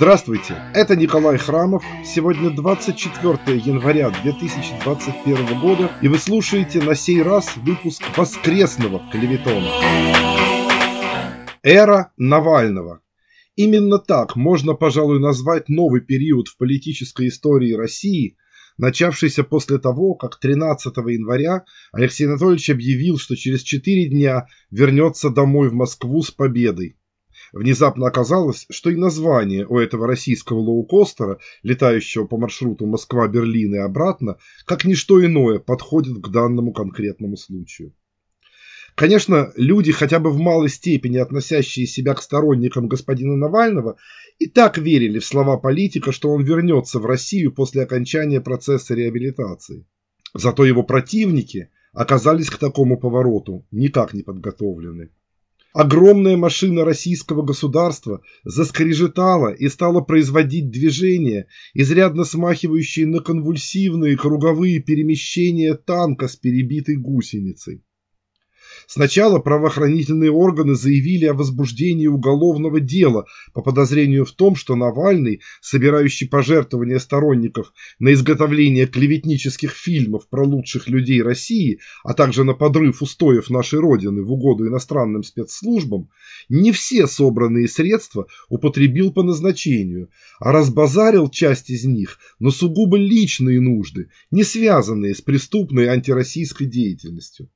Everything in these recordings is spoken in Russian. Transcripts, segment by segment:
Здравствуйте, это Николай Храмов. Сегодня 24 января 2021 года, и вы слушаете на сей раз выпуск воскресного клеветона. Эра Навального. Именно так можно, пожалуй, назвать новый период в политической истории России, начавшийся после того, как 13 января Алексей Анатольевич объявил, что через 4 дня вернется домой в Москву с победой. Внезапно оказалось, что и название у этого российского лоукостера, летающего по маршруту Москва-Берлин и обратно, как ничто иное, подходит к данному конкретному случаю. Конечно, люди, хотя бы в малой степени относящие себя к сторонникам господина Навального, и так верили в слова политика, что он вернется в Россию после окончания процесса реабилитации. Зато его противники оказались к такому повороту никак не подготовлены. Огромная машина российского государства заскрежетала и стала производить движения, изрядно смахивающие на конвульсивные круговые перемещения танка с перебитой гусеницей. Сначала правоохранительные органы заявили о возбуждении уголовного дела по подозрению в том, что Навальный, собирающий пожертвования сторонников на изготовление клеветнических фильмов про лучших людей России, а также на подрыв устоев нашей Родины в угоду иностранным спецслужбам, не все собранные средства употребил по назначению, а разбазарил часть из них на сугубо личные нужды, не связанные с преступной антироссийской деятельностью.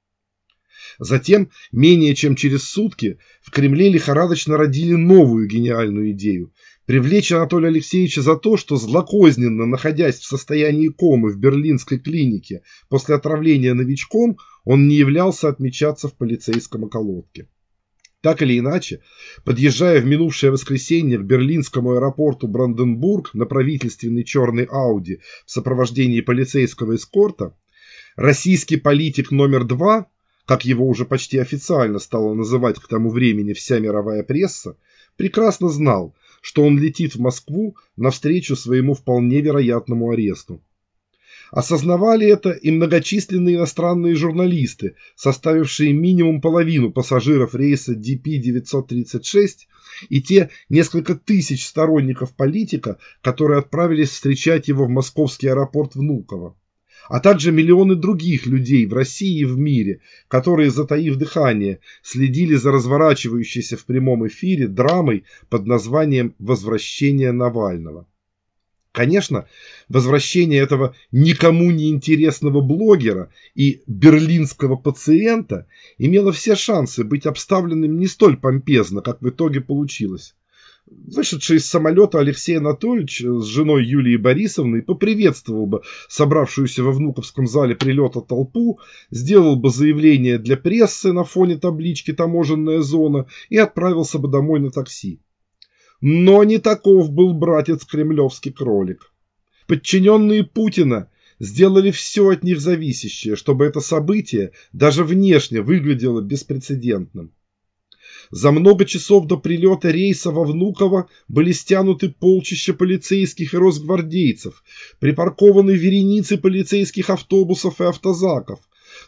Затем, менее чем через сутки, в Кремле лихорадочно родили новую гениальную идею – привлечь Анатолия Алексеевича за то, что злокозненно, находясь в состоянии комы в берлинской клинике после отравления новичком, он не являлся отмечаться в полицейском околотке. Так или иначе, подъезжая в минувшее воскресенье к берлинскому аэропорту Бранденбург на правительственной черной Ауди в сопровождении полицейского эскорта, российский политик номер два как его уже почти официально стала называть к тому времени вся мировая пресса, прекрасно знал, что он летит в Москву навстречу своему вполне вероятному аресту. Осознавали это и многочисленные иностранные журналисты, составившие минимум половину пассажиров рейса DP-936 и те несколько тысяч сторонников политика, которые отправились встречать его в московский аэропорт Внуково а также миллионы других людей в России и в мире, которые, затаив дыхание, следили за разворачивающейся в прямом эфире драмой под названием «Возвращение Навального». Конечно, возвращение этого никому не интересного блогера и берлинского пациента имело все шансы быть обставленным не столь помпезно, как в итоге получилось. Вышедший из самолета Алексей Анатольевич с женой Юлией Борисовной поприветствовал бы собравшуюся во внуковском зале прилета толпу, сделал бы заявление для прессы на фоне таблички «Таможенная зона» и отправился бы домой на такси. Но не таков был братец кремлевский кролик. Подчиненные Путина сделали все от них зависящее, чтобы это событие даже внешне выглядело беспрецедентным. За много часов до прилета рейса во Внуково были стянуты полчища полицейских и росгвардейцев, припаркованы вереницы полицейских автобусов и автозаков.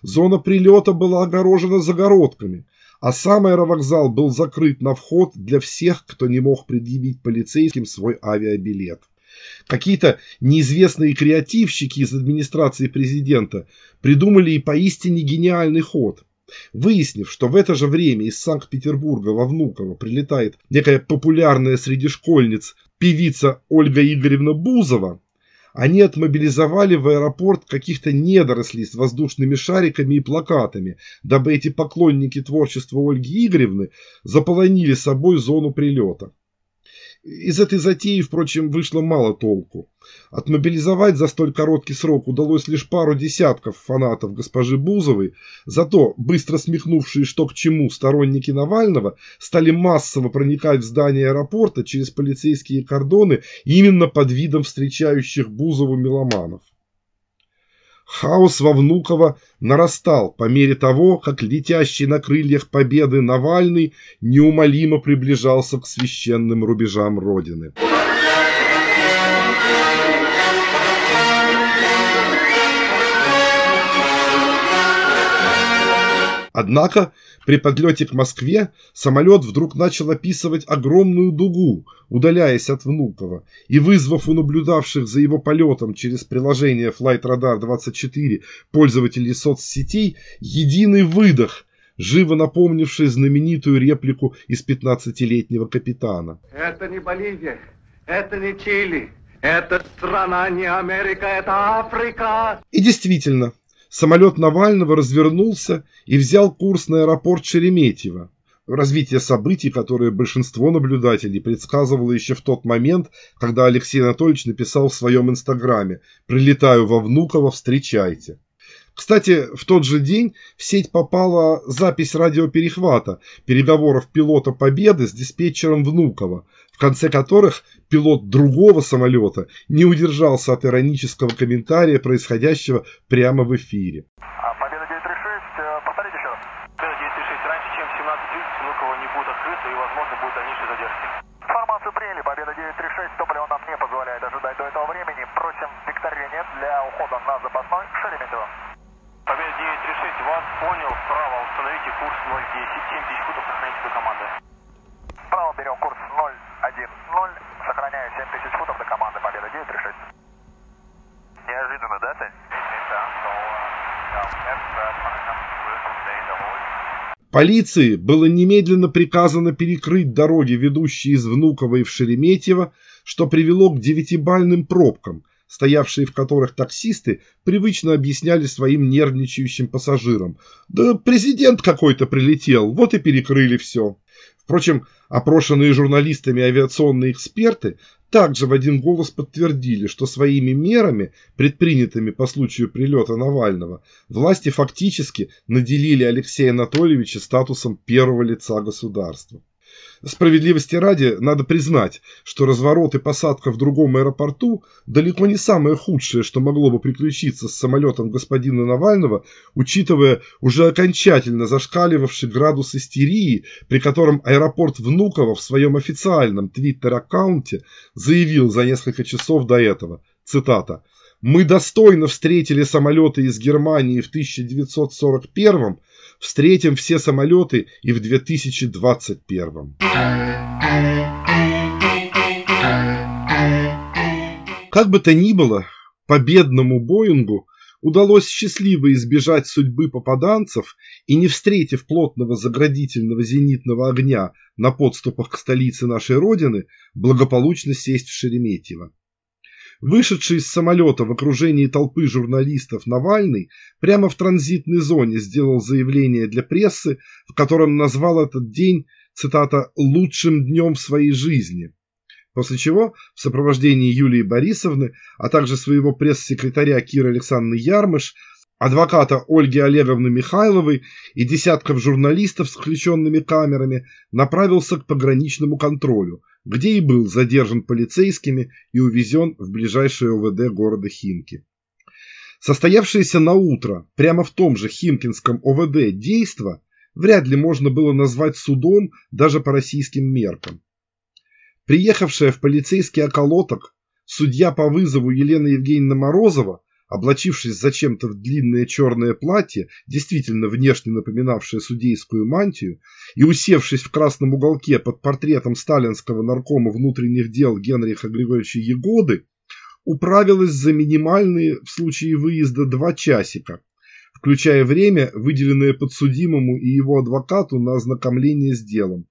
Зона прилета была огорожена загородками, а сам аэровокзал был закрыт на вход для всех, кто не мог предъявить полицейским свой авиабилет. Какие-то неизвестные креативщики из администрации президента придумали и поистине гениальный ход – Выяснив, что в это же время из Санкт-Петербурга во Внуково прилетает некая популярная среди школьниц певица Ольга Игоревна Бузова, они отмобилизовали в аэропорт каких-то недорослей с воздушными шариками и плакатами, дабы эти поклонники творчества Ольги Игоревны заполонили собой зону прилета. Из этой затеи, впрочем, вышло мало толку. Отмобилизовать за столь короткий срок удалось лишь пару десятков фанатов госпожи Бузовой, зато быстро смехнувшие что к чему сторонники Навального стали массово проникать в здание аэропорта через полицейские кордоны именно под видом встречающих Бузову меломанов. Хаос во Внуково нарастал по мере того, как летящий на крыльях победы Навальный неумолимо приближался к священным рубежам Родины. Однако При подлете к Москве самолет вдруг начал описывать огромную дугу, удаляясь от Внуково, и вызвав у наблюдавших за его полетом через приложение Flight Radar 24 пользователей соцсетей единый выдох, живо напомнивший знаменитую реплику из 15-летнего капитана. Это не Боливия, это не Чили, это страна не Америка, это Африка. И действительно, самолет Навального развернулся и взял курс на аэропорт Шереметьево. Развитие событий, которое большинство наблюдателей предсказывало еще в тот момент, когда Алексей Анатольевич написал в своем инстаграме «Прилетаю во Внуково, встречайте». Кстати, в тот же день в сеть попала запись радиоперехвата переговоров пилота «Победы» с диспетчером Внуково, в конце которых пилот другого самолета не удержался от иронического комментария происходящего прямо в эфире. Полиции было немедленно приказано перекрыть дороги, ведущие из Внуково и в Шереметьево, что привело к девятибальным пробкам, стоявшие в которых таксисты привычно объясняли своим нервничающим пассажирам. «Да президент какой-то прилетел, вот и перекрыли все». Впрочем, опрошенные журналистами авиационные эксперты также в один голос подтвердили, что своими мерами, предпринятыми по случаю прилета Навального, власти фактически наделили Алексея Анатольевича статусом первого лица государства. Справедливости ради, надо признать, что разворот и посадка в другом аэропорту далеко не самое худшее, что могло бы приключиться с самолетом господина Навального, учитывая уже окончательно зашкаливавший градус истерии, при котором аэропорт Внуково в своем официальном твиттер-аккаунте заявил за несколько часов до этого, цитата, «Мы достойно встретили самолеты из Германии в 1941 Встретим все самолеты и в 2021. Как бы то ни было, победному Боингу удалось счастливо избежать судьбы попаданцев и, не встретив плотного заградительного зенитного огня на подступах к столице нашей Родины, благополучно сесть в Шереметьево. Вышедший из самолета в окружении толпы журналистов Навальный прямо в транзитной зоне сделал заявление для прессы, в котором назвал этот день, цитата, «лучшим днем в своей жизни». После чего в сопровождении Юлии Борисовны, а также своего пресс-секретаря Кира Александровны Ярмыш, адвоката Ольги Олеговны Михайловой и десятков журналистов с включенными камерами направился к пограничному контролю – где и был задержан полицейскими и увезен в ближайшее ОВД города Химки. Состоявшееся на утро прямо в том же Химкинском ОВД действо вряд ли можно было назвать судом даже по российским меркам. Приехавшая в полицейский околоток судья по вызову Елена Евгеньевна Морозова облачившись зачем-то в длинное черное платье, действительно внешне напоминавшее судейскую мантию, и усевшись в красном уголке под портретом сталинского наркома внутренних дел Генриха Григорьевича Егоды, управилась за минимальные в случае выезда два часика, включая время, выделенное подсудимому и его адвокату на ознакомление с делом,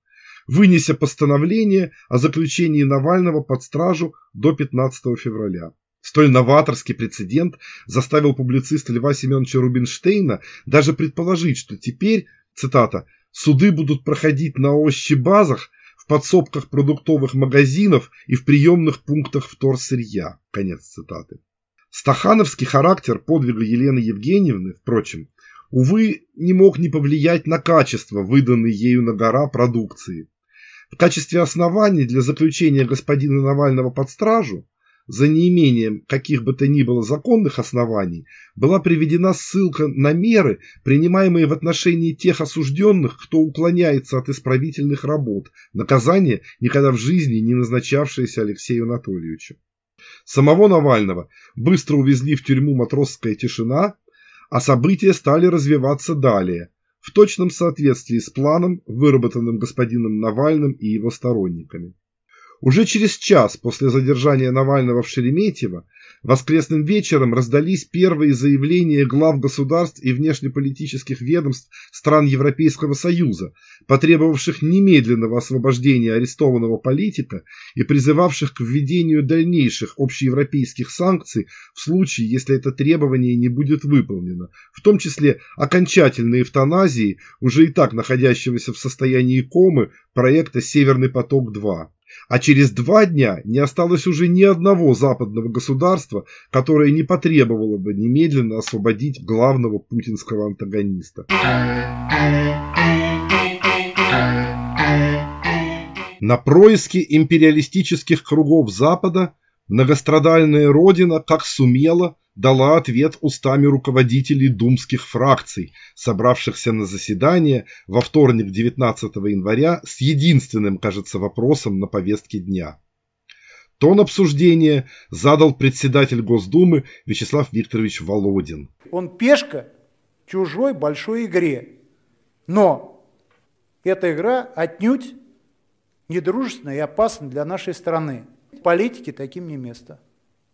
вынеся постановление о заключении Навального под стражу до 15 февраля. Столь новаторский прецедент заставил публициста Льва Семеновича Рубинштейна даже предположить, что теперь, цитата, «суды будут проходить на ощебазах, в подсобках продуктовых магазинов и в приемных пунктах вторсырья». Конец цитаты. Стахановский характер подвига Елены Евгеньевны, впрочем, увы, не мог не повлиять на качество выданной ею на гора продукции. В качестве оснований для заключения господина Навального под стражу за неимением каких бы то ни было законных оснований, была приведена ссылка на меры, принимаемые в отношении тех осужденных, кто уклоняется от исправительных работ, наказание, никогда в жизни не назначавшееся Алексею Анатольевичу. Самого Навального быстро увезли в тюрьму «Матросская тишина», а события стали развиваться далее. в точном соответствии с планом, выработанным господином Навальным и его сторонниками. Уже через час после задержания Навального в Шереметьево воскресным вечером раздались первые заявления глав государств и внешнеполитических ведомств стран Европейского Союза, потребовавших немедленного освобождения арестованного политика и призывавших к введению дальнейших общеевропейских санкций в случае, если это требование не будет выполнено, в том числе окончательной эвтаназии уже и так находящегося в состоянии комы проекта «Северный поток-2». А через два дня не осталось уже ни одного западного государства, которое не потребовало бы немедленно освободить главного путинского антагониста. На происки империалистических кругов Запада многострадальная родина, как сумела, дала ответ устами руководителей думских фракций, собравшихся на заседание во вторник 19 января с единственным, кажется, вопросом на повестке дня. Тон обсуждения задал председатель Госдумы Вячеслав Викторович Володин. Он пешка в чужой большой игре. Но эта игра отнюдь недружественна и опасна для нашей страны. Политике таким не место.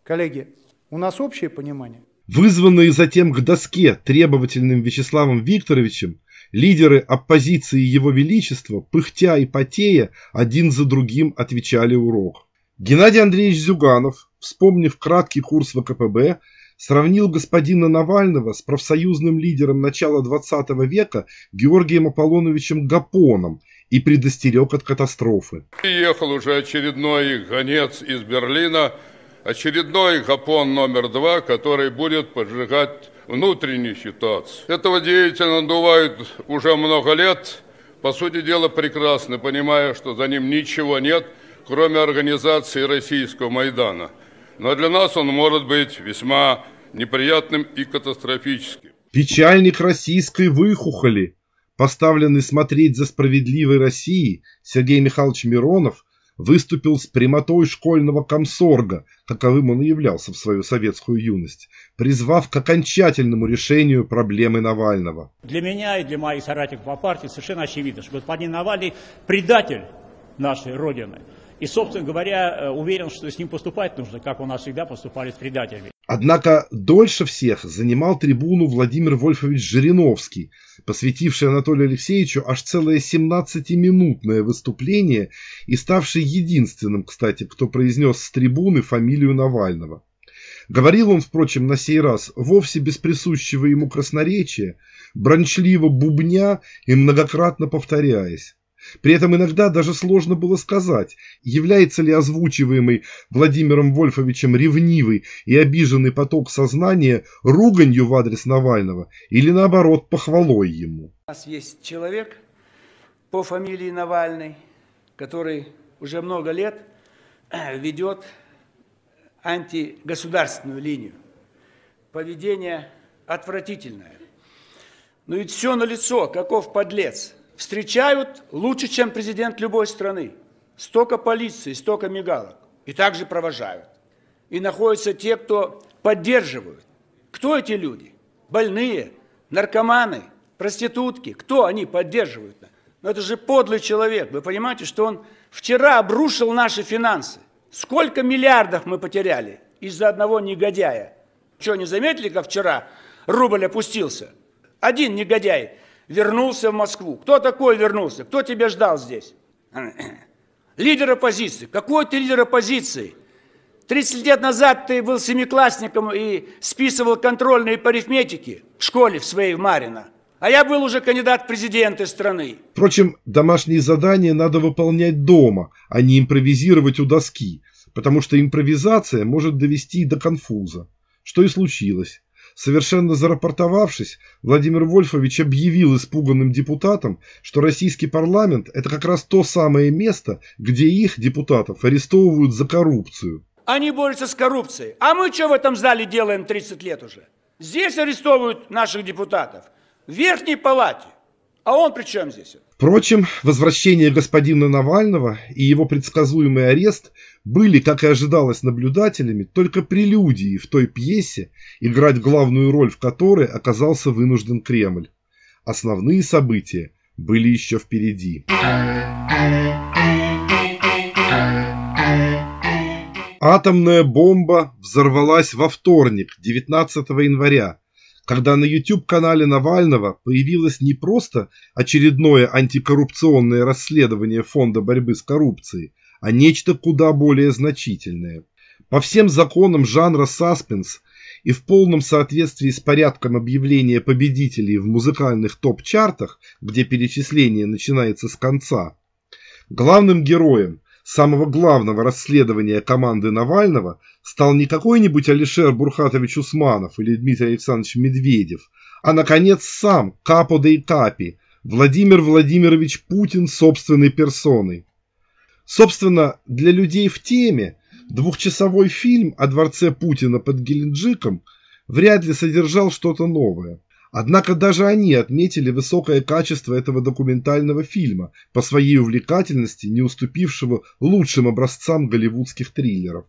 Коллеги, у нас общее понимание. Вызванные затем к доске требовательным Вячеславом Викторовичем, лидеры оппозиции Его Величества, пыхтя и потея, один за другим отвечали урок. Геннадий Андреевич Зюганов, вспомнив краткий курс ВКПБ, сравнил господина Навального с профсоюзным лидером начала XX века Георгием Аполлоновичем Гапоном и предостерег от катастрофы. Приехал уже очередной гонец из Берлина – очередной ГАПОН номер два, который будет поджигать внутреннюю ситуацию. Этого деятеля надувают уже много лет, по сути дела прекрасно, понимая, что за ним ничего нет, кроме организации российского Майдана. Но для нас он может быть весьма неприятным и катастрофическим. Печальник российской выхухоли, поставленный смотреть за справедливой Россией Сергей Михайлович Миронов – выступил с прямотой школьного комсорга, каковым он и являлся в свою советскую юность, призвав к окончательному решению проблемы Навального. Для меня и для моих соратников по партии совершенно очевидно, что господин Навальный предатель нашей Родины. И, собственно говоря, э, уверен, что с ним поступать нужно, как у нас всегда поступали с предателями. Однако дольше всех занимал трибуну Владимир Вольфович Жириновский, посвятивший Анатолию Алексеевичу аж целое 17-минутное выступление и ставший единственным, кстати, кто произнес с трибуны фамилию Навального. Говорил он, впрочем, на сей раз вовсе без присущего ему красноречия, брончливо бубня и многократно повторяясь. При этом иногда даже сложно было сказать, является ли озвучиваемый Владимиром Вольфовичем ревнивый и обиженный поток сознания руганью в адрес Навального или наоборот похвалой ему. У нас есть человек по фамилии Навальный, который уже много лет ведет антигосударственную линию. Поведение отвратительное. Но ведь все на лицо, каков подлец – встречают лучше, чем президент любой страны. Столько полиции, столько мигалок. И также провожают. И находятся те, кто поддерживают. Кто эти люди? Больные, наркоманы, проститутки. Кто они поддерживают? Но это же подлый человек. Вы понимаете, что он вчера обрушил наши финансы. Сколько миллиардов мы потеряли из-за одного негодяя? Что, не заметили, как вчера рубль опустился? Один негодяй вернулся в Москву. Кто такой вернулся? Кто тебя ждал здесь? Лидер оппозиции. Какой ты лидер оппозиции? 30 лет назад ты был семиклассником и списывал контрольные по арифметике в школе в своей в Марино. А я был уже кандидат в президенты страны. Впрочем, домашние задания надо выполнять дома, а не импровизировать у доски, потому что импровизация может довести до конфуза, что и случилось. Совершенно зарапортовавшись, Владимир Вольфович объявил испуганным депутатам, что российский парламент – это как раз то самое место, где их, депутатов, арестовывают за коррупцию. Они борются с коррупцией. А мы что в этом зале делаем 30 лет уже? Здесь арестовывают наших депутатов. В Верхней Палате. А он при чем здесь? Впрочем, возвращение господина Навального и его предсказуемый арест были, как и ожидалось наблюдателями, только прелюдией в той пьесе, играть главную роль в которой оказался вынужден Кремль. Основные события были еще впереди. Атомная бомба взорвалась во вторник, 19 января, когда на YouTube-канале Навального появилось не просто очередное антикоррупционное расследование Фонда борьбы с коррупцией, а нечто куда более значительное. По всем законам жанра саспенс и в полном соответствии с порядком объявления победителей в музыкальных топ-чартах, где перечисление начинается с конца, главным героем самого главного расследования команды Навального стал не какой-нибудь Алишер Бурхатович Усманов или Дмитрий Александрович Медведев, а, наконец, сам Капо де Капи, Владимир Владимирович Путин собственной персоной. Собственно, для людей в теме двухчасовой фильм о дворце Путина под Геленджиком вряд ли содержал что-то новое. Однако даже они отметили высокое качество этого документального фильма, по своей увлекательности не уступившего лучшим образцам голливудских триллеров.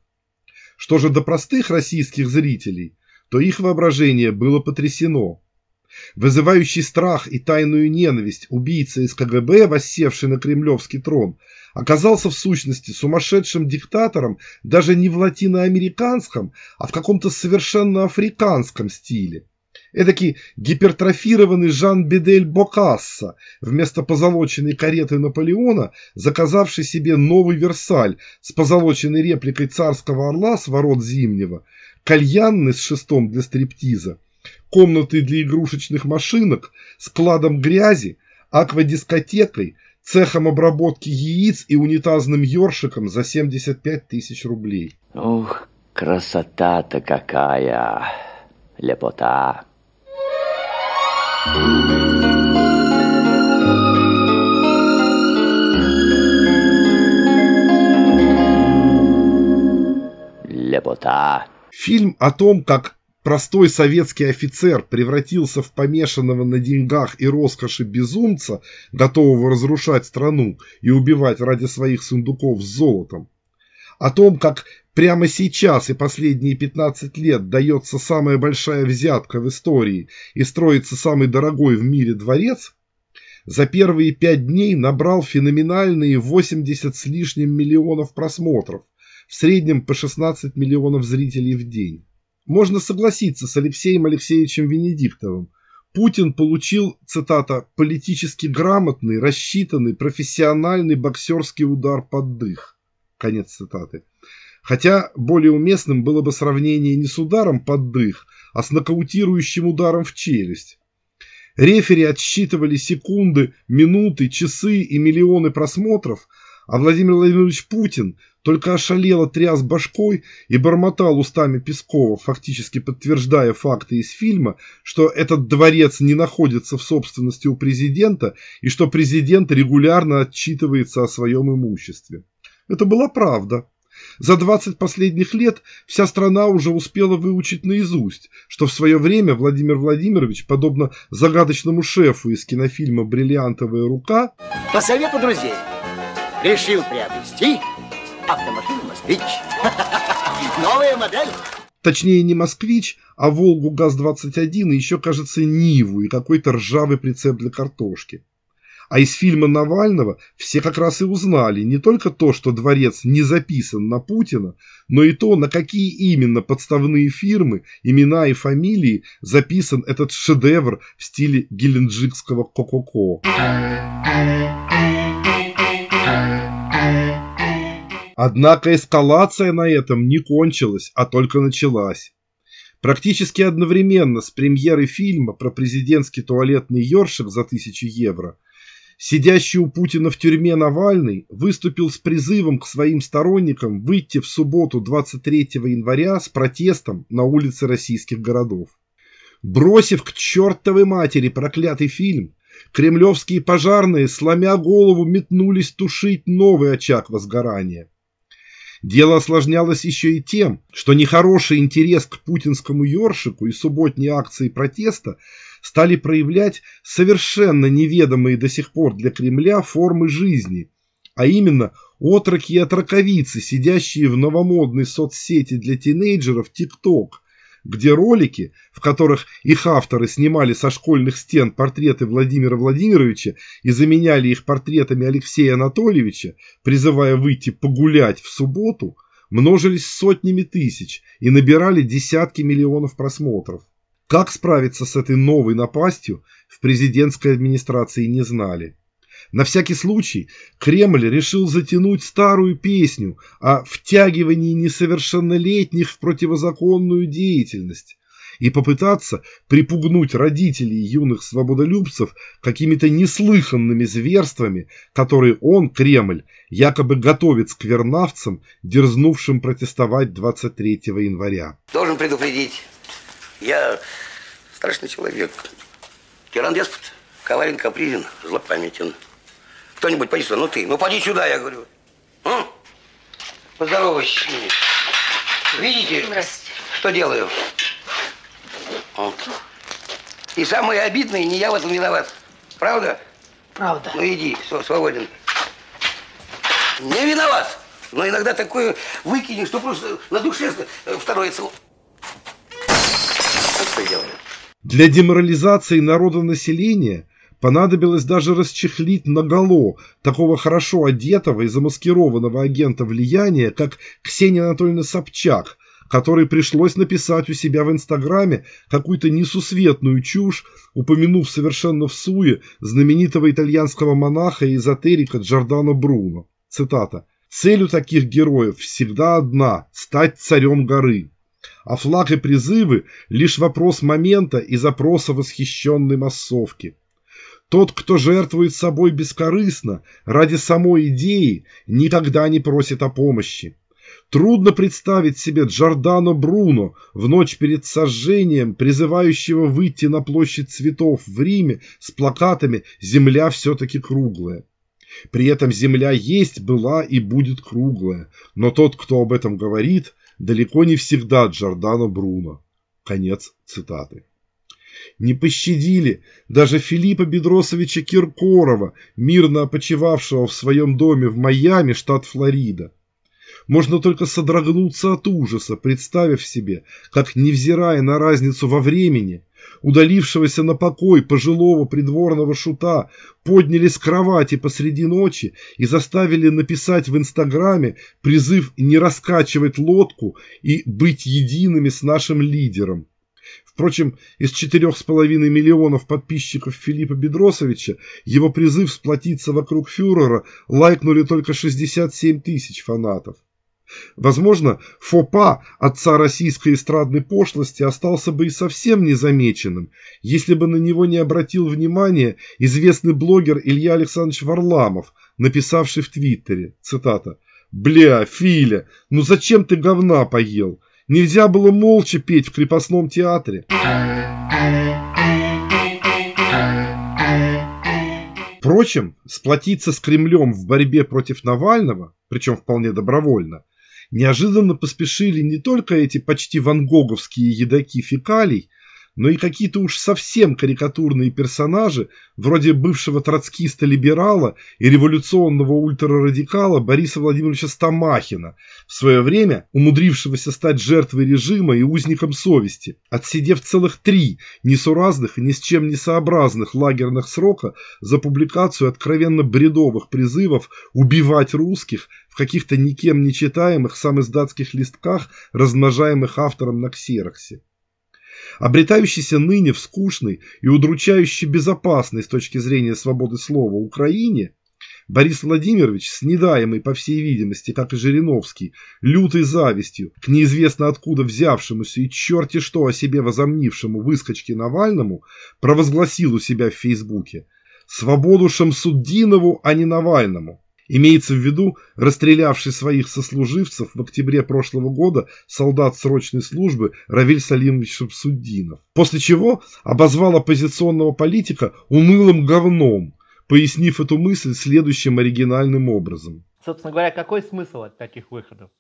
Что же до простых российских зрителей, то их воображение было потрясено. Вызывающий страх и тайную ненависть убийца из КГБ, воссевший на кремлевский трон, оказался в сущности сумасшедшим диктатором даже не в латиноамериканском, а в каком-то совершенно африканском стиле. Эдакий гипертрофированный Жан-Бедель Бокасса, вместо позолоченной кареты Наполеона, заказавший себе новый Версаль с позолоченной репликой царского орла с ворот Зимнего, кальянный с шестом для стриптиза, комнатой для игрушечных машинок, складом грязи, аквадискотекой, цехом обработки яиц и унитазным ёршиком за 75 тысяч рублей. Ух, красота-то какая! Лепота! Лепота. Фильм о том, как простой советский офицер превратился в помешанного на деньгах и роскоши безумца, готового разрушать страну и убивать ради своих сундуков с золотом. О том, как Прямо сейчас и последние 15 лет дается самая большая взятка в истории и строится самый дорогой в мире дворец, за первые пять дней набрал феноменальные 80 с лишним миллионов просмотров, в среднем по 16 миллионов зрителей в день. Можно согласиться с Алексеем Алексеевичем Венедиктовым. Путин получил, цитата, «политически грамотный, рассчитанный, профессиональный боксерский удар под дых». Конец цитаты. Хотя более уместным было бы сравнение не с ударом под дых, а с нокаутирующим ударом в челюсть. Рефери отсчитывали секунды, минуты, часы и миллионы просмотров, а Владимир Владимирович Путин только ошалело тряс башкой и бормотал устами Пескова, фактически подтверждая факты из фильма, что этот дворец не находится в собственности у президента и что президент регулярно отчитывается о своем имуществе. Это была правда. За 20 последних лет вся страна уже успела выучить наизусть, что в свое время Владимир Владимирович, подобно загадочному шефу из кинофильма «Бриллиантовая рука», по совету друзей решил приобрести автомашину «Москвич». Новая модель. Точнее, не «Москвич», а «Волгу ГАЗ-21» и еще, кажется, «Ниву» и какой-то ржавый прицеп для картошки. А из фильма Навального все как раз и узнали не только то, что дворец не записан на Путина, но и то, на какие именно подставные фирмы, имена и фамилии записан этот шедевр в стиле геленджикского кококо. Однако эскалация на этом не кончилась, а только началась. Практически одновременно с премьерой фильма про президентский туалетный ёршик за тысячу евро – Сидящий у Путина в тюрьме Навальный выступил с призывом к своим сторонникам выйти в субботу 23 января с протестом на улицы российских городов. Бросив к чертовой матери проклятый фильм, кремлевские пожарные, сломя голову, метнулись тушить новый очаг возгорания. Дело осложнялось еще и тем, что нехороший интерес к путинскому ёршику и субботней акции протеста стали проявлять совершенно неведомые до сих пор для Кремля формы жизни, а именно отроки и отроковицы, сидящие в новомодной соцсети для тинейджеров ТикТок, где ролики, в которых их авторы снимали со школьных стен портреты Владимира Владимировича и заменяли их портретами Алексея Анатольевича, призывая выйти погулять в субботу, множились сотнями тысяч и набирали десятки миллионов просмотров. Как справиться с этой новой напастью в президентской администрации не знали. На всякий случай Кремль решил затянуть старую песню о втягивании несовершеннолетних в противозаконную деятельность и попытаться припугнуть родителей юных свободолюбцев какими-то неслыханными зверствами, которые он, Кремль, якобы готовит сквернавцам, дерзнувшим протестовать 23 января. Должен предупредить, я страшный человек. Тиран-деспот, коварен, капризен, злопамятен. Кто-нибудь поди сюда, ну ты, ну поди сюда, я говорю. А? Поздоровайся с ними. Видите, что делаю? Вот. И самое обидное, не я в этом виноват. Правда? Правда. Ну иди, все, свободен. Не виноват. Но иногда такое выкинешь, что просто на душе становится. Вот что делаю. Для деморализации народонаселения понадобилось даже расчехлить наголо такого хорошо одетого и замаскированного агента влияния, как Ксения Анатольевна Собчак, которой пришлось написать у себя в Инстаграме какую-то несусветную чушь, упомянув совершенно в суе знаменитого итальянского монаха и эзотерика Джордано Бруно. Цитата. «Цель у таких героев всегда одна – стать царем горы. А флаг и призывы – лишь вопрос момента и запроса восхищенной массовки. Тот, кто жертвует собой бескорыстно, ради самой идеи, никогда не просит о помощи. Трудно представить себе Джордано Бруно в ночь перед сожжением, призывающего выйти на площадь цветов в Риме с плакатами «Земля все-таки круглая». При этом земля есть, была и будет круглая, но тот, кто об этом говорит, далеко не всегда Джордано Бруно. Конец цитаты. Не пощадили даже Филиппа Бедросовича Киркорова, мирно опочивавшего в своем доме в Майами, штат Флорида. Можно только содрогнуться от ужаса, представив себе, как, невзирая на разницу во времени, удалившегося на покой пожилого придворного шута, подняли с кровати посреди ночи и заставили написать в Инстаграме призыв не раскачивать лодку и быть едиными с нашим лидером. Впрочем, из четырех с половиной миллионов подписчиков Филиппа Бедросовича его призыв сплотиться вокруг фюрера лайкнули только 67 тысяч фанатов. Возможно, фопа отца российской эстрадной пошлости остался бы и совсем незамеченным, если бы на него не обратил внимание известный блогер Илья Александрович Варламов, написавший в Твиттере, цитата, «Бля, Филя, ну зачем ты говна поел? Нельзя было молча петь в крепостном театре». Впрочем, сплотиться с Кремлем в борьбе против Навального, причем вполне добровольно, неожиданно поспешили не только эти почти вангоговские едоки фекалий, но и какие-то уж совсем карикатурные персонажи, вроде бывшего троцкиста-либерала и революционного ультрарадикала Бориса Владимировича Стамахина, в свое время умудрившегося стать жертвой режима и узником совести, отсидев целых три несуразных и ни с чем не сообразных лагерных срока за публикацию откровенно бредовых призывов убивать русских в каких-то никем не читаемых сам издатских листках, размножаемых автором на ксероксе обретающийся ныне в скучной и удручающе безопасной с точки зрения свободы слова Украине, Борис Владимирович, снедаемый, по всей видимости, как и Жириновский, лютой завистью к неизвестно откуда взявшемуся и черти что о себе возомнившему выскочке Навальному, провозгласил у себя в Фейсбуке «Свободу Шамсуддинову, а не Навальному». Имеется в виду расстрелявший своих сослуживцев в октябре прошлого года солдат срочной службы Равиль Салимович Шамсуддинов. После чего обозвал оппозиционного политика унылым говном, пояснив эту мысль следующим оригинальным образом. Собственно говоря, какой смысл от таких выходов?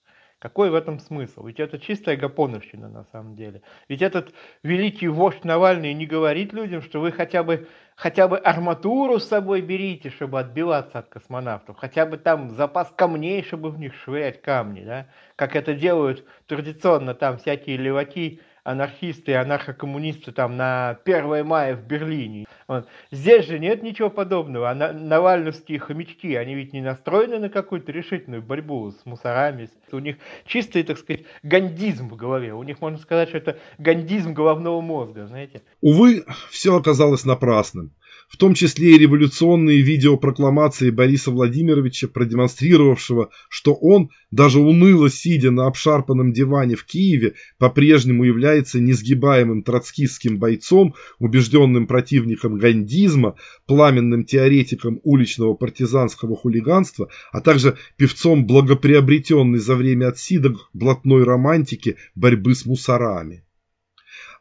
Какой в этом смысл? Ведь это чистая гапоновщина на самом деле. Ведь этот великий вождь Навальный не говорит людям, что вы хотя бы, хотя бы арматуру с собой берите, чтобы отбиваться от космонавтов. Хотя бы там запас камней, чтобы в них швырять камни. Да? Как это делают традиционно там всякие леваки анархисты и анархокоммунисты там на 1 мая в Берлине. Вот. Здесь же нет ничего подобного. А на, навальновские хомячки, они ведь не настроены на какую-то решительную борьбу с мусорами. У них чистый, так сказать, гандизм в голове. У них можно сказать, что это гандизм головного мозга, знаете. Увы, все оказалось напрасным в том числе и революционные видеопрокламации Бориса Владимировича, продемонстрировавшего, что он, даже уныло сидя на обшарпанном диване в Киеве, по-прежнему является несгибаемым троцкистским бойцом, убежденным противником гандизма, пламенным теоретиком уличного партизанского хулиганства, а также певцом благоприобретенной за время отсидок блатной романтики борьбы с мусорами.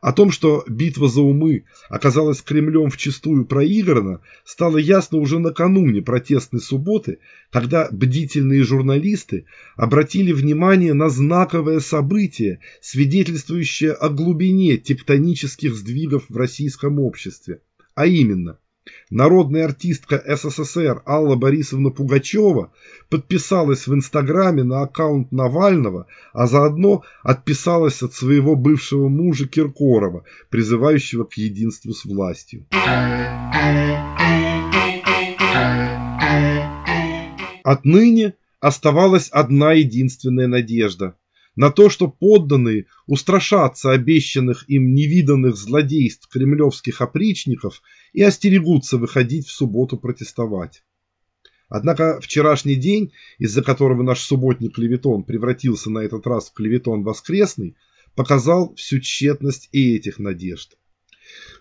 О том, что битва за умы оказалась Кремлем вчистую проиграна, стало ясно уже накануне протестной субботы, когда бдительные журналисты обратили внимание на знаковое событие, свидетельствующее о глубине тектонических сдвигов в российском обществе, а именно – Народная артистка СССР Алла Борисовна Пугачева подписалась в Инстаграме на аккаунт Навального, а заодно отписалась от своего бывшего мужа Киркорова, призывающего к единству с властью. Отныне оставалась одна единственная надежда на то, что подданные устрашатся обещанных им невиданных злодейств кремлевских опричников и остерегутся выходить в субботу протестовать. Однако вчерашний день, из-за которого наш субботний клеветон превратился на этот раз в клеветон воскресный, показал всю тщетность и этих надежд.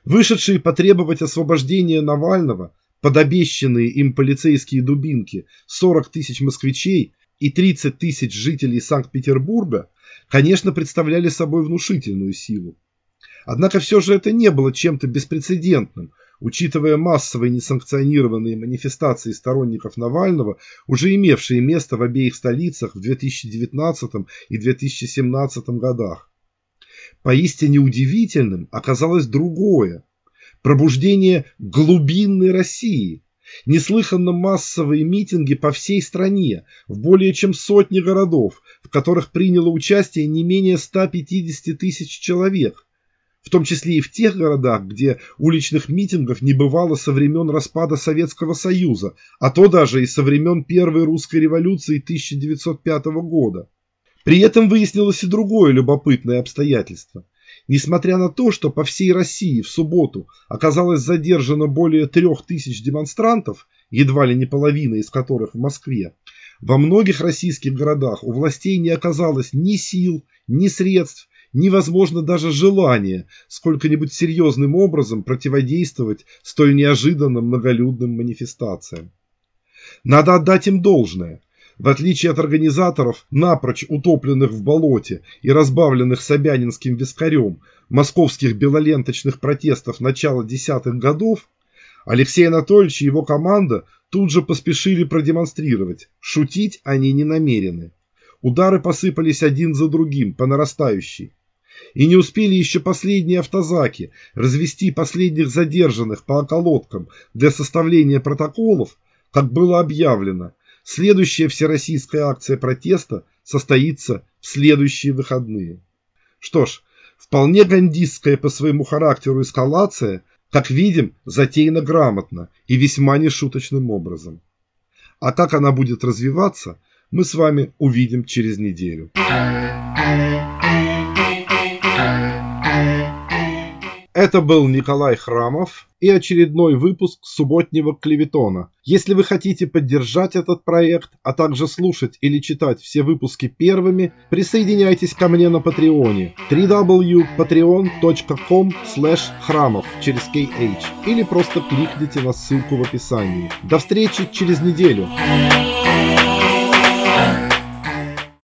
Вышедшие потребовать освобождения Навального под обещанные им полицейские дубинки 40 тысяч москвичей и 30 тысяч жителей Санкт-Петербурга, конечно, представляли собой внушительную силу. Однако все же это не было чем-то беспрецедентным, учитывая массовые несанкционированные манифестации сторонников Навального, уже имевшие место в обеих столицах в 2019 и 2017 годах. Поистине удивительным оказалось другое – пробуждение глубинной России – Неслыханно массовые митинги по всей стране, в более чем сотне городов, в которых приняло участие не менее 150 тысяч человек, в том числе и в тех городах, где уличных митингов не бывало со времен распада Советского Союза, а то даже и со времен Первой русской революции 1905 года. При этом выяснилось и другое любопытное обстоятельство – Несмотря на то, что по всей России в субботу оказалось задержано более трех тысяч демонстрантов, едва ли не половина из которых в Москве, во многих российских городах у властей не оказалось ни сил, ни средств, ни, возможно, даже желания сколько-нибудь серьезным образом противодействовать столь неожиданно многолюдным манифестациям. Надо отдать им должное. В отличие от организаторов, напрочь утопленных в болоте и разбавленных Собянинским вискарем, московских белоленточных протестов начала десятых годов, Алексей Анатольевич и его команда тут же поспешили продемонстрировать, шутить они не намерены. Удары посыпались один за другим, по нарастающей. И не успели еще последние автозаки развести последних задержанных по околоткам для составления протоколов, как было объявлено, Следующая всероссийская акция протеста состоится в следующие выходные. Что ж, вполне гандистская по своему характеру эскалация, как видим, затеяна грамотно и весьма нешуточным образом. А как она будет развиваться, мы с вами увидим через неделю. Это был Николай Храмов и очередной выпуск субботнего клеветона. Если вы хотите поддержать этот проект, а также слушать или читать все выпуски первыми, присоединяйтесь ко мне на Патреоне www.patreon.com храмов через KH или просто кликните на ссылку в описании. До встречи через неделю!